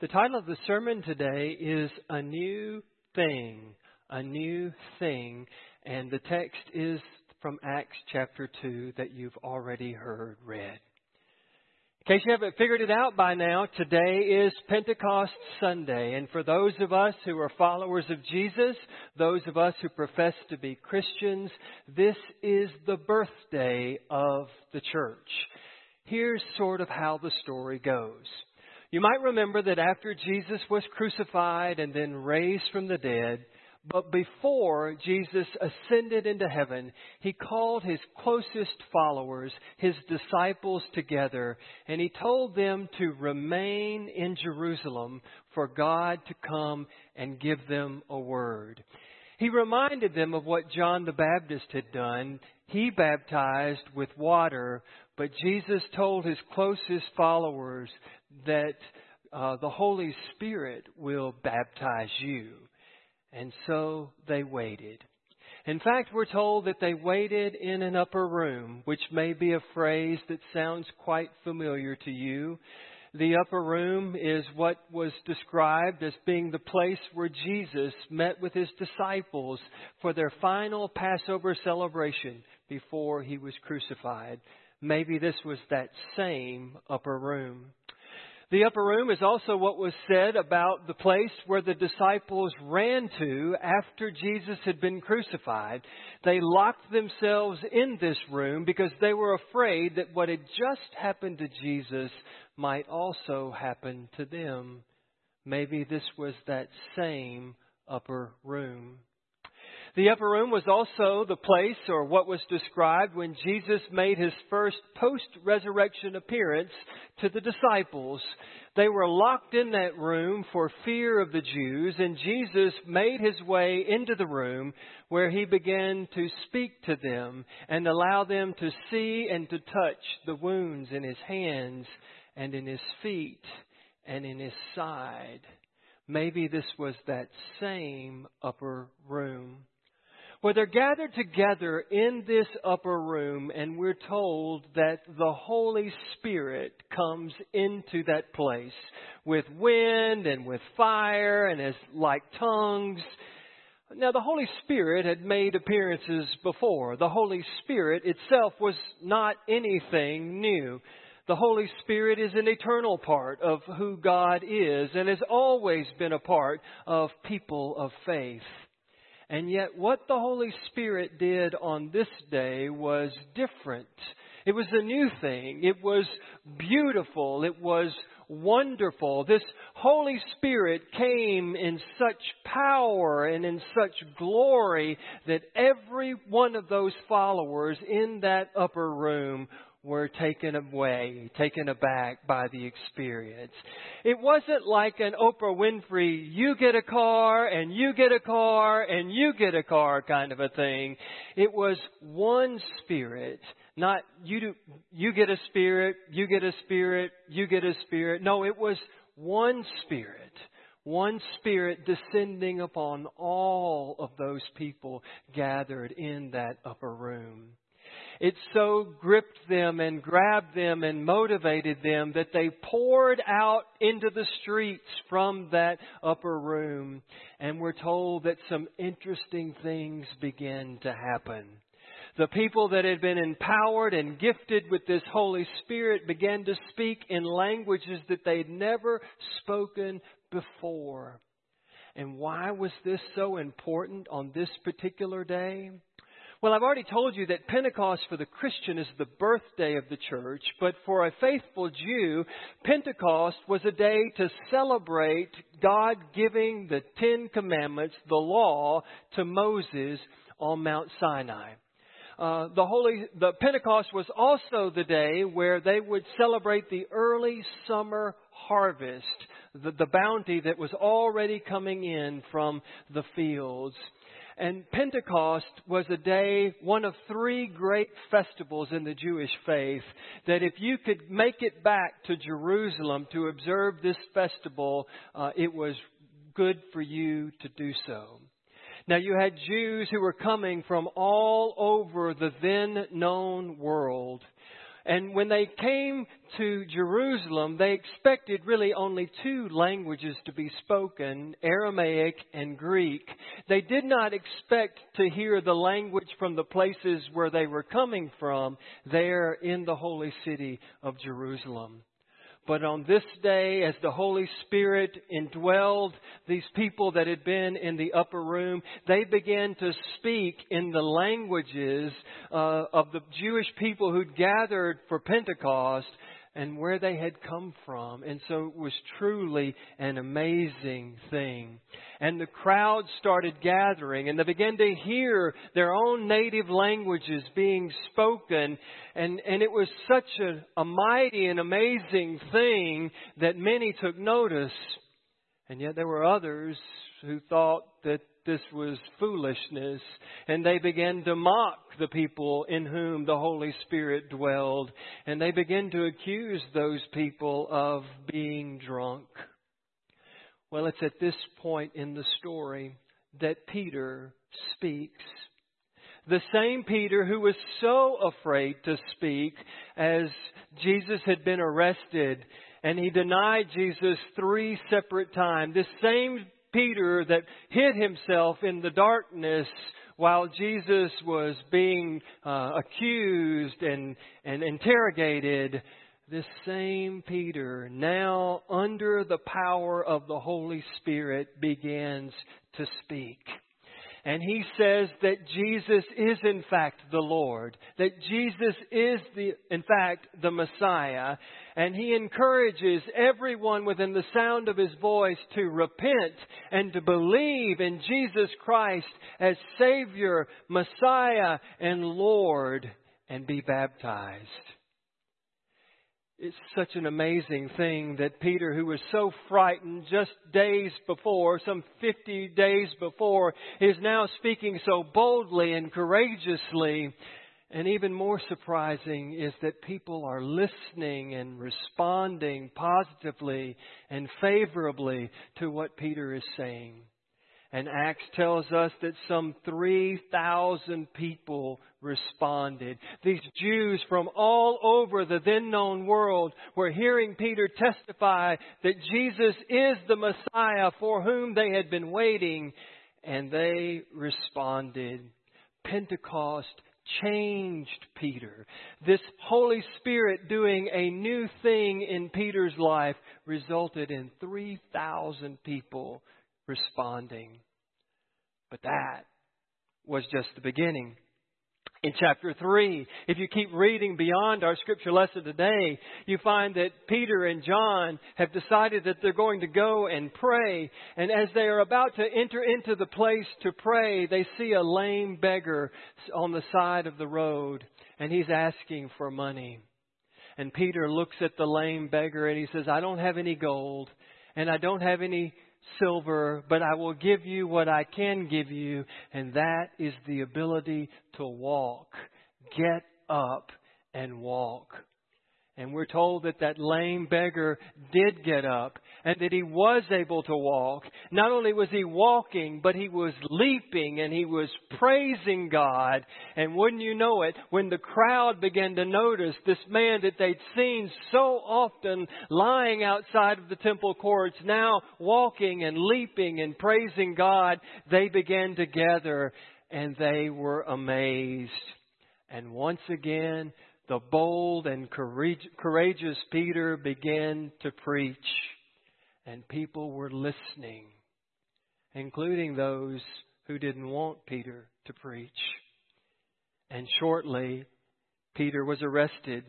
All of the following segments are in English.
The title of the sermon today is A New Thing. A New Thing. And the text is from Acts chapter 2 that you've already heard read. In case you haven't figured it out by now, today is Pentecost Sunday. And for those of us who are followers of Jesus, those of us who profess to be Christians, this is the birthday of the church. Here's sort of how the story goes. You might remember that after Jesus was crucified and then raised from the dead, but before Jesus ascended into heaven, he called his closest followers, his disciples together, and he told them to remain in Jerusalem for God to come and give them a word. He reminded them of what John the Baptist had done. He baptized with water, but Jesus told his closest followers that uh, the Holy Spirit will baptize you. And so they waited. In fact, we're told that they waited in an upper room, which may be a phrase that sounds quite familiar to you. The upper room is what was described as being the place where Jesus met with his disciples for their final Passover celebration before he was crucified. Maybe this was that same upper room. The upper room is also what was said about the place where the disciples ran to after Jesus had been crucified. They locked themselves in this room because they were afraid that what had just happened to Jesus might also happen to them. Maybe this was that same upper room. The upper room was also the place, or what was described, when Jesus made his first post resurrection appearance to the disciples. They were locked in that room for fear of the Jews, and Jesus made his way into the room where he began to speak to them and allow them to see and to touch the wounds in his hands and in his feet and in his side. Maybe this was that same upper room where they're gathered together in this upper room, and we're told that the Holy Spirit comes into that place with wind and with fire and as like tongues. Now, the Holy Spirit had made appearances before. The Holy Spirit itself was not anything new. The Holy Spirit is an eternal part of who God is and has always been a part of people of faith. And yet, what the Holy Spirit did on this day was different. It was a new thing. It was beautiful. It was wonderful. This Holy Spirit came in such power and in such glory that every one of those followers in that upper room were taken away, taken aback by the experience. It wasn't like an Oprah Winfrey, you get a car and you get a car and you get a car kind of a thing. It was one spirit, not you do, you get a spirit, you get a spirit, you get a spirit. No, it was one spirit one spirit descending upon all of those people gathered in that upper room. It so gripped them and grabbed them and motivated them that they poured out into the streets from that upper room. And we're told that some interesting things began to happen. The people that had been empowered and gifted with this Holy Spirit began to speak in languages that they'd never spoken before. And why was this so important on this particular day? Well, I've already told you that Pentecost for the Christian is the birthday of the church, but for a faithful Jew, Pentecost was a day to celebrate God giving the Ten Commandments, the law, to Moses on Mount Sinai. Uh, the holy, the Pentecost was also the day where they would celebrate the early summer harvest, the, the bounty that was already coming in from the fields. And Pentecost was a day, one of three great festivals in the Jewish faith, that if you could make it back to Jerusalem to observe this festival, uh, it was good for you to do so. Now you had Jews who were coming from all over the then known world. And when they came to Jerusalem, they expected really only two languages to be spoken Aramaic and Greek. They did not expect to hear the language from the places where they were coming from there in the holy city of Jerusalem. But on this day, as the Holy Spirit indwelled these people that had been in the upper room, they began to speak in the languages uh, of the Jewish people who'd gathered for Pentecost and where they had come from. And so it was truly an amazing thing. And the crowd started gathering and they began to hear their own native languages being spoken. And, and it was such a, a mighty and amazing thing that many took notice. And yet there were others who thought that this was foolishness, and they began to mock the people in whom the Holy Spirit dwelled, and they began to accuse those people of being drunk. Well, it's at this point in the story that Peter speaks. The same Peter who was so afraid to speak as Jesus had been arrested and he denied Jesus three separate times. This same Peter that hid himself in the darkness while Jesus was being uh, accused and, and interrogated, this same Peter, now under the power of the Holy Spirit, begins to speak. And he says that Jesus is in fact the Lord, that Jesus is the, in fact the Messiah, and he encourages everyone within the sound of his voice to repent and to believe in Jesus Christ as Savior, Messiah, and Lord, and be baptized it's such an amazing thing that Peter, who was so frightened just days before, some 50 days before, is now speaking so boldly and courageously. And even more surprising is that people are listening and responding positively and favorably to what Peter is saying. And Acts tells us that some 3,000 people responded. These Jews from all over the then known world were hearing Peter testify that Jesus is the Messiah for whom they had been waiting, and they responded. Pentecost changed Peter. This Holy Spirit doing a new thing in Peter's life resulted in 3,000 people responding. But that was just the beginning. In chapter 3, if you keep reading beyond our scripture lesson today, you find that Peter and John have decided that they're going to go and pray. And as they are about to enter into the place to pray, they see a lame beggar on the side of the road, and he's asking for money. And Peter looks at the lame beggar and he says, I don't have any gold, and I don't have any silver, but I will give you what I can give you, and that is the ability to walk. Get up and walk. And we're told that that lame beggar did get up and that he was able to walk. Not only was he walking, but he was leaping and he was praising God. And wouldn't you know it, when the crowd began to notice this man that they'd seen so often lying outside of the temple courts, now walking and leaping and praising God, they began to gather and they were amazed. And once again, the bold and courageous Peter began to preach, and people were listening, including those who didn't want Peter to preach. And shortly, Peter was arrested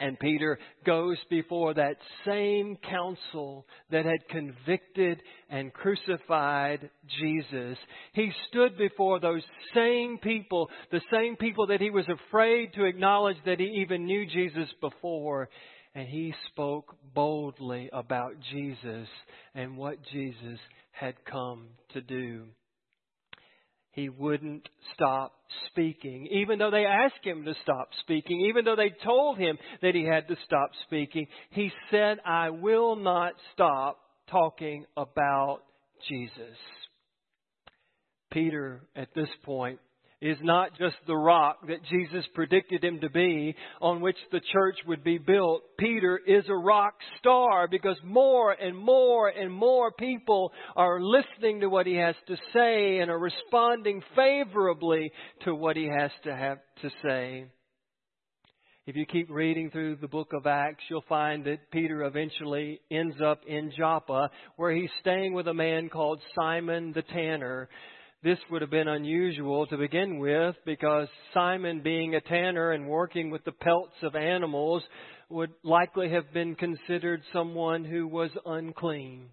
and Peter goes before that same council that had convicted and crucified Jesus. He stood before those same people, the same people that he was afraid to acknowledge that he even knew Jesus before. And he spoke boldly about Jesus and what Jesus had come to do he wouldn't stop speaking. Even though they asked him to stop speaking, even though they told him that he had to stop speaking, he said, I will not stop talking about Jesus. Peter, at this point, is not just the rock that Jesus predicted him to be on which the church would be built. Peter is a rock star because more and more and more people are listening to what he has to say and are responding favorably to what he has to have to say. If you keep reading through the book of Acts, you'll find that Peter eventually ends up in Joppa, where he's staying with a man called Simon the Tanner. This would have been unusual to begin with because Simon, being a tanner and working with the pelts of animals, would likely have been considered someone who was unclean.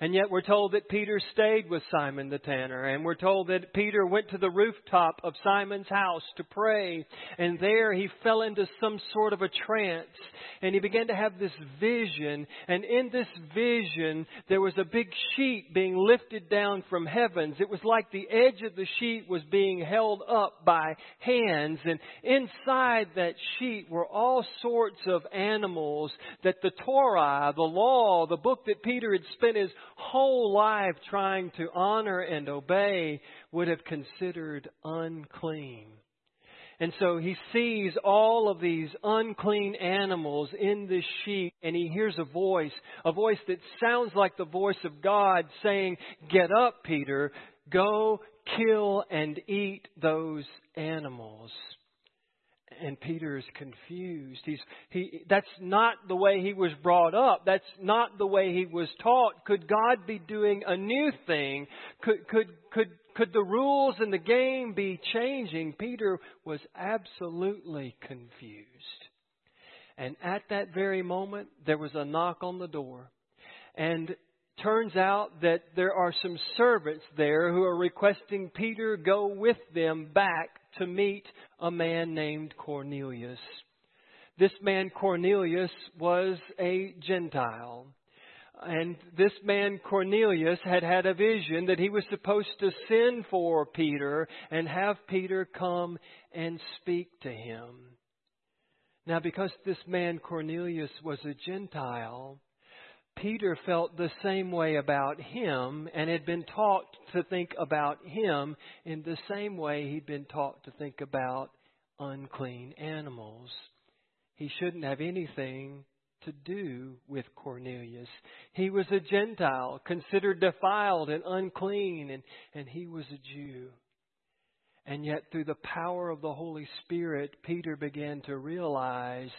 And yet we're told that Peter stayed with Simon the tanner, and we're told that Peter went to the rooftop of Simon's house to pray, and there he fell into some sort of a trance, and he began to have this vision, and in this vision there was a big sheet being lifted down from heavens. It was like the edge of the sheet was being held up by hands, and inside that sheet were all sorts of animals that the Torah, the law, the book that Peter had spent his whole life trying to honor and obey would have considered unclean. And so he sees all of these unclean animals in this sheep, and he hears a voice, a voice that sounds like the voice of God saying, Get up, Peter, go kill and eat those animals and Peter is confused. He's, he, that's not the way he was brought up. That's not the way he was taught. Could God be doing a new thing? Could, could, could, could the rules in the game be changing? Peter was absolutely confused. And at that very moment, there was a knock on the door. And turns out that there are some servants there who are requesting Peter go with them back to meet a man named Cornelius. This man Cornelius was a Gentile. And this man Cornelius had had a vision that he was supposed to send for Peter and have Peter come and speak to him. Now, because this man Cornelius was a Gentile, Peter felt the same way about him and had been taught to think about him in the same way he'd been taught to think about unclean animals. He shouldn't have anything to do with Cornelius. He was a Gentile, considered defiled and unclean, and, and he was a Jew. And yet, through the power of the Holy Spirit, Peter began to realize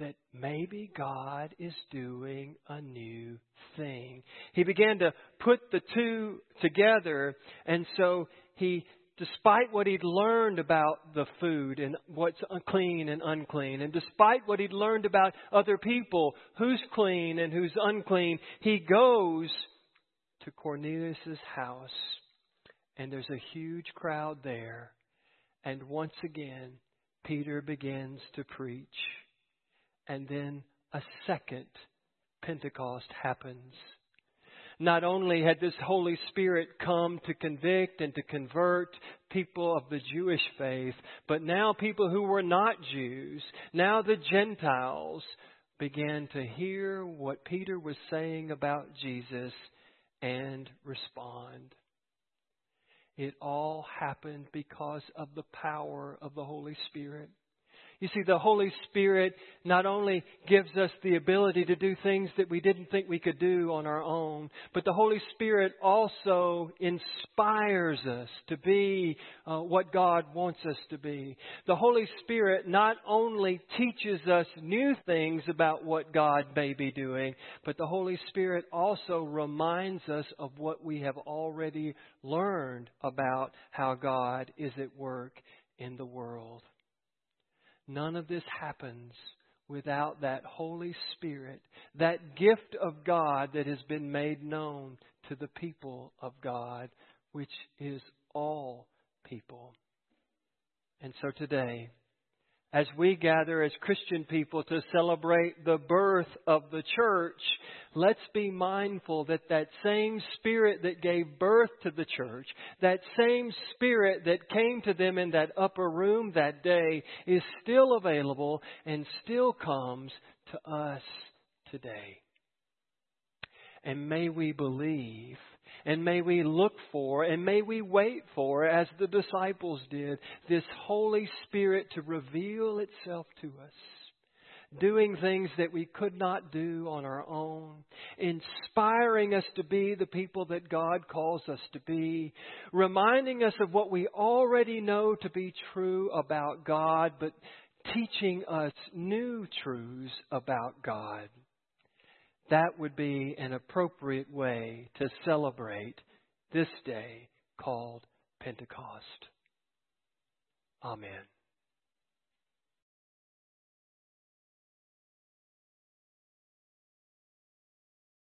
that maybe God is doing a new thing. He began to put the two together, and so he, despite what he'd learned about the food and what's clean and unclean, and despite what he'd learned about other people, who's clean and who's unclean, he goes to Cornelius's house, and there's a huge crowd there. And once again, Peter begins to preach and then a second Pentecost happens. Not only had this Holy Spirit come to convict and to convert people of the Jewish faith, but now people who were not Jews, now the Gentiles, began to hear what Peter was saying about Jesus and respond. It all happened because of the power of the Holy Spirit. You see, the Holy Spirit not only gives us the ability to do things that we didn't think we could do on our own, but the Holy Spirit also inspires us to be uh, what God wants us to be. The Holy Spirit not only teaches us new things about what God may be doing, but the Holy Spirit also reminds us of what we have already learned about how God is at work in the world. None of this happens without that Holy Spirit, that gift of God that has been made known to the people of God, which is all people. And so today, as we gather as Christian people to celebrate the birth of the church, let's be mindful that that same spirit that gave birth to the church, that same spirit that came to them in that upper room that day is still available and still comes to us today. And may we believe And may we look for and may we wait for, as the disciples did, this Holy Spirit to reveal itself to us doing things that we could not do on our own, inspiring us to be the people that God calls us to be, reminding us of what we already know to be true about God, but teaching us new truths about God. That would be an appropriate way to celebrate this day called Pentecost. Amen.